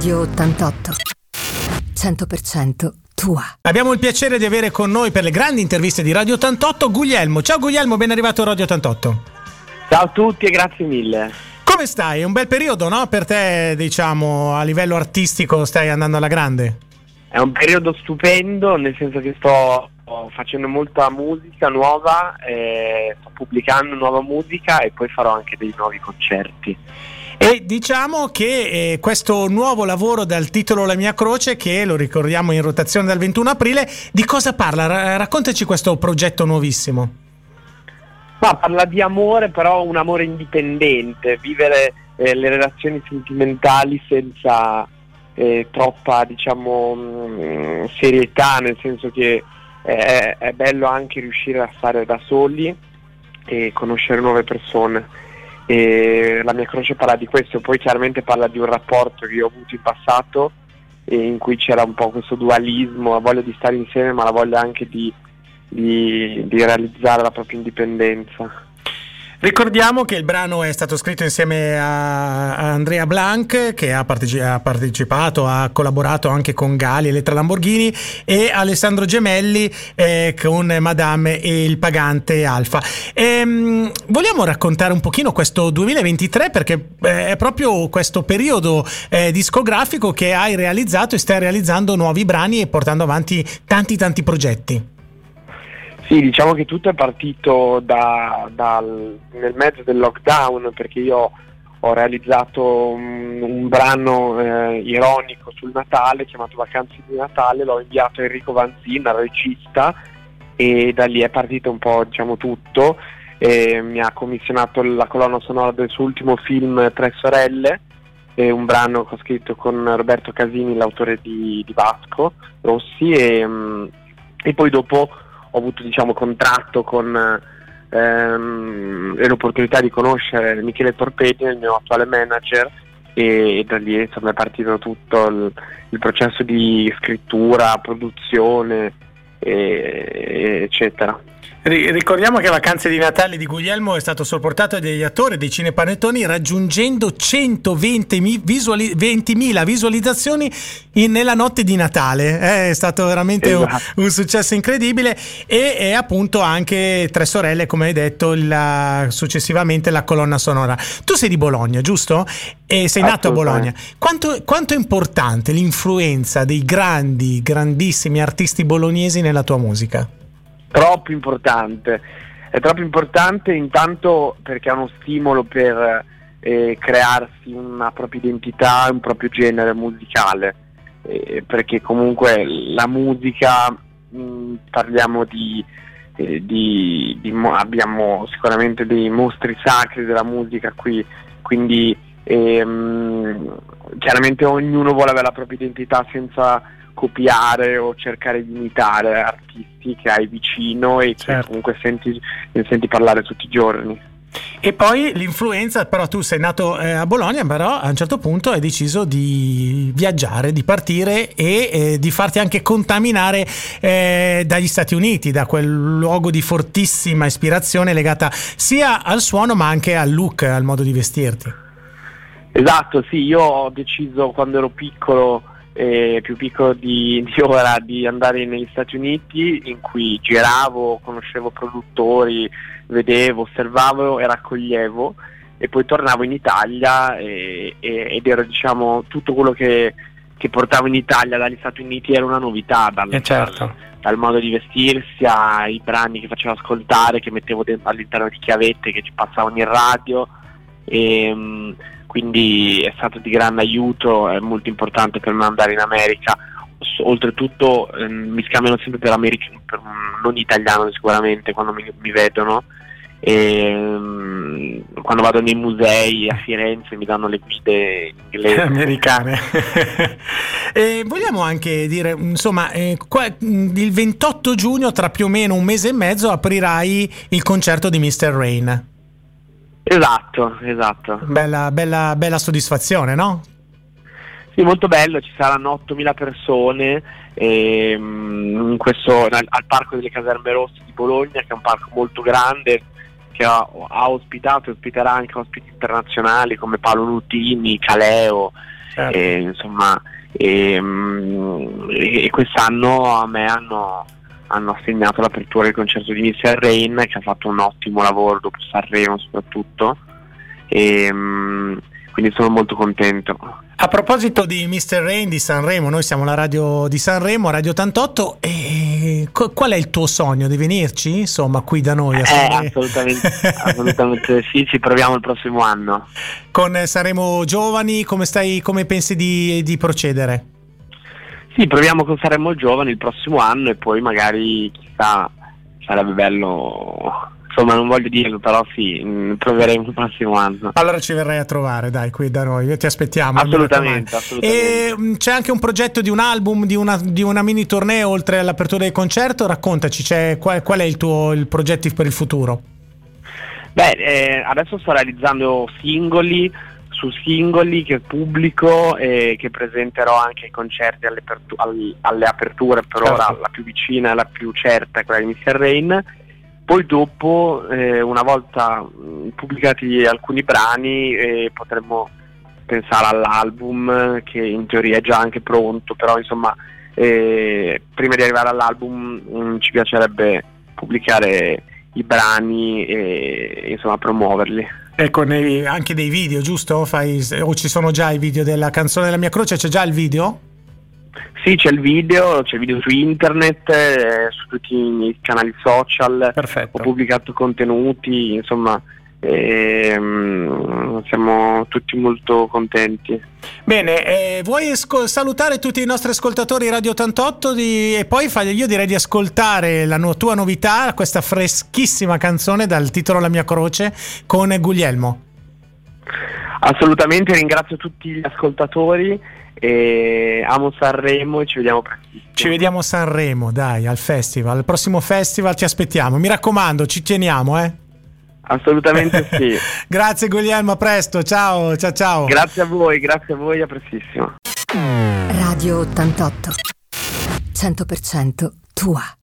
Radio 88. 100% tua. Abbiamo il piacere di avere con noi per le grandi interviste di Radio 88 Guglielmo. Ciao Guglielmo, ben arrivato a Radio 88. Ciao a tutti e grazie mille. Come stai? È un bel periodo, no? Per te, diciamo, a livello artistico stai andando alla grande? È un periodo stupendo, nel senso che sto facendo molta musica nuova, eh, sto pubblicando nuova musica e poi farò anche dei nuovi concerti. E diciamo che eh, questo nuovo lavoro dal titolo La mia croce, che lo ricordiamo in rotazione dal 21 aprile, di cosa parla? R- raccontaci questo progetto nuovissimo. Ma parla di amore, però un amore indipendente, vivere eh, le relazioni sentimentali senza eh, troppa diciamo, mh, mm, serietà, nel senso che è, è bello anche riuscire a stare da soli e conoscere nuove persone e la mia croce parla di questo, poi chiaramente parla di un rapporto che io ho avuto in passato in cui c'era un po' questo dualismo, la voglia di stare insieme ma la voglia anche di, di, di realizzare la propria indipendenza. Ricordiamo che il brano è stato scritto insieme a Andrea Blanc che ha, partecipato, ha collaborato anche con Gali, Elettra Lamborghini e Alessandro Gemelli eh, con Madame e il pagante Alfa. Ehm, vogliamo raccontare un pochino questo 2023 perché eh, è proprio questo periodo eh, discografico che hai realizzato e stai realizzando nuovi brani e portando avanti tanti tanti progetti. Sì, diciamo che tutto è partito da, dal, nel mezzo del lockdown perché io ho realizzato un, un brano eh, ironico sul Natale chiamato Vacanze di Natale, l'ho inviato a Enrico Vanzin, al regista, e da lì è partito un po' diciamo, tutto. E mi ha commissionato la colonna sonora del suo ultimo film Tre sorelle, un brano che ho scritto con Roberto Casini, l'autore di, di Vasco Rossi, e, mm, e poi dopo ho avuto diciamo, contratto con ehm, l'opportunità di conoscere Michele Torpetti, il mio attuale manager, e, e da lì insomma, è partito tutto il, il processo di scrittura, produzione, e, eccetera. Ricordiamo che Vacanze di Natale di Guglielmo è stato sopportato dagli attori dei cinepanettoni raggiungendo 120.000 visuali- visualizzazioni in, nella notte di Natale. Eh, è stato veramente esatto. un, un, successo incredibile e, e, appunto anche Tre Sorelle, come hai detto, la, successivamente la colonna sonora. Tu sei di Bologna, giusto? E sei nato a Bologna. Quanto, quanto è importante l'influenza dei grandi, grandissimi artisti bolognesi nella tua musica? Troppo importante. È troppo importante intanto perché è uno stimolo per eh, crearsi una propria identità, un proprio genere musicale, eh, perché comunque la musica, mh, mm, parliamo di, eh, di, di, abbiamo sicuramente dei mostri sacri della musica qui, quindi ehm, chiaramente ognuno vuole avere la propria identità senza copiare o cercare di imitare artisti che hai vicino e certo. che comunque senti, senti parlare tutti i giorni. E poi l'influenza, però tu sei nato eh, a Bologna, però a un certo punto hai deciso di viaggiare, di partire e eh, di farti anche contaminare eh, dagli Stati Uniti, da quel luogo di fortissima ispirazione legata sia al suono ma anche al look, al modo di vestirti. Esatto, sì, io ho deciso quando ero piccolo eh, più piccolo di, di, ora di andare negli Stati Uniti in cui giravo, conoscevo produttori, vedevo, osservavo e raccoglievo e poi tornavo in Italia e, e, ed ero diciamo tutto quello che, che, portavo in Italia dagli Stati Uniti era una novità dal, eh certo. dal, dal modo di vestirsi ai brani che facevo ascoltare, che mettevo all'interno di chiavette che ci passavano in radio. E, um, quindi è stato di grande aiuto, è molto importante per me andare in America. Oltretutto ehm, mi scambiano sempre per, America, per non italiano sicuramente quando mi, mi vedono. E, ehm, quando vado nei musei a Firenze mi danno le guide inglesi americane e vogliamo anche dire insomma eh, qua, il 28 giugno tra più o meno un mese e mezzo aprirai il concerto di Mr. Rain Esatto, esatto. Bella, bella, bella soddisfazione, no? Sì, molto bello, ci saranno 8.000 persone ehm, questo, al, al, Parco delle Caserme Rosse di Bologna, che è un parco molto grande, che ha, ha ospitato e ospiterà anche ospiti internazionali come Paolo Nutini, Caleo. certo. e, insomma, e, mm, e, quest'anno a me hanno, hanno assegnato l'apertura del concerto di Mr. Rain che ha fatto un ottimo lavoro dopo Sanremo soprattutto e mm, quindi sono molto contento. A proposito di Mr. Rain di Sanremo, noi siamo la radio di Sanremo, Radio 88, e qual è il tuo sogno di venirci? Insomma, qui da noi a Sanremo? Eh, assolutamente, assolutamente sì, ci proviamo il prossimo anno. Con Sanremo Giovani, come, stai, come pensi di, di procedere? Sì, proviamo con Sanremo Giovani il prossimo anno e poi magari chissà sarebbe bello insomma non voglio dirlo, però sì, mm, troveremo il prossimo anno. Allora ci verrai a trovare, dai, qui da noi, ti aspettiamo. Assolutamente, assolutamente. E mm, c'è anche un progetto di un album, di una, di una mini tournée oltre all'apertura del concerto, raccontaci, qual, qual, è il tuo il progetto per il futuro? Beh, eh, adesso sto realizzando singoli su singoli che pubblico e che presenterò anche ai concerti alle, alle aperture, per certo. ora la più vicina e la più certa è quella di Mr. Rain poi dopo, eh, una volta mh, pubblicati alcuni brani, eh, potremmo pensare all'album che in teoria è già anche pronto, però insomma eh, prima di arrivare all'album mh, ci piacerebbe pubblicare i brani e insomma promuoverli. Ecco, anche dei video, giusto? Fai, o ci sono già i video della canzone della mia croce? C'è già il video? Sì, c'è il video, c'è il video su internet, eh, su tutti i canali social, Perfetto. ho pubblicato contenuti, insomma ehm, siamo tutti molto contenti. Bene, eh, vuoi sco- salutare tutti i nostri ascoltatori Radio 88 di- e poi fagli, io direi di ascoltare la no- tua novità, questa freschissima canzone dal titolo La mia croce con Guglielmo. Assolutamente, ringrazio tutti gli ascoltatori e amo Sanremo e ci vediamo presto. Ci vediamo a Sanremo, dai, al festival. Al prossimo festival ti aspettiamo. Mi raccomando, ci teniamo, eh? Assolutamente sì. grazie Guglielmo, a presto. Ciao, ciao, ciao. Grazie a voi, grazie a voi, a prestissimo. Radio 88. 100% tua.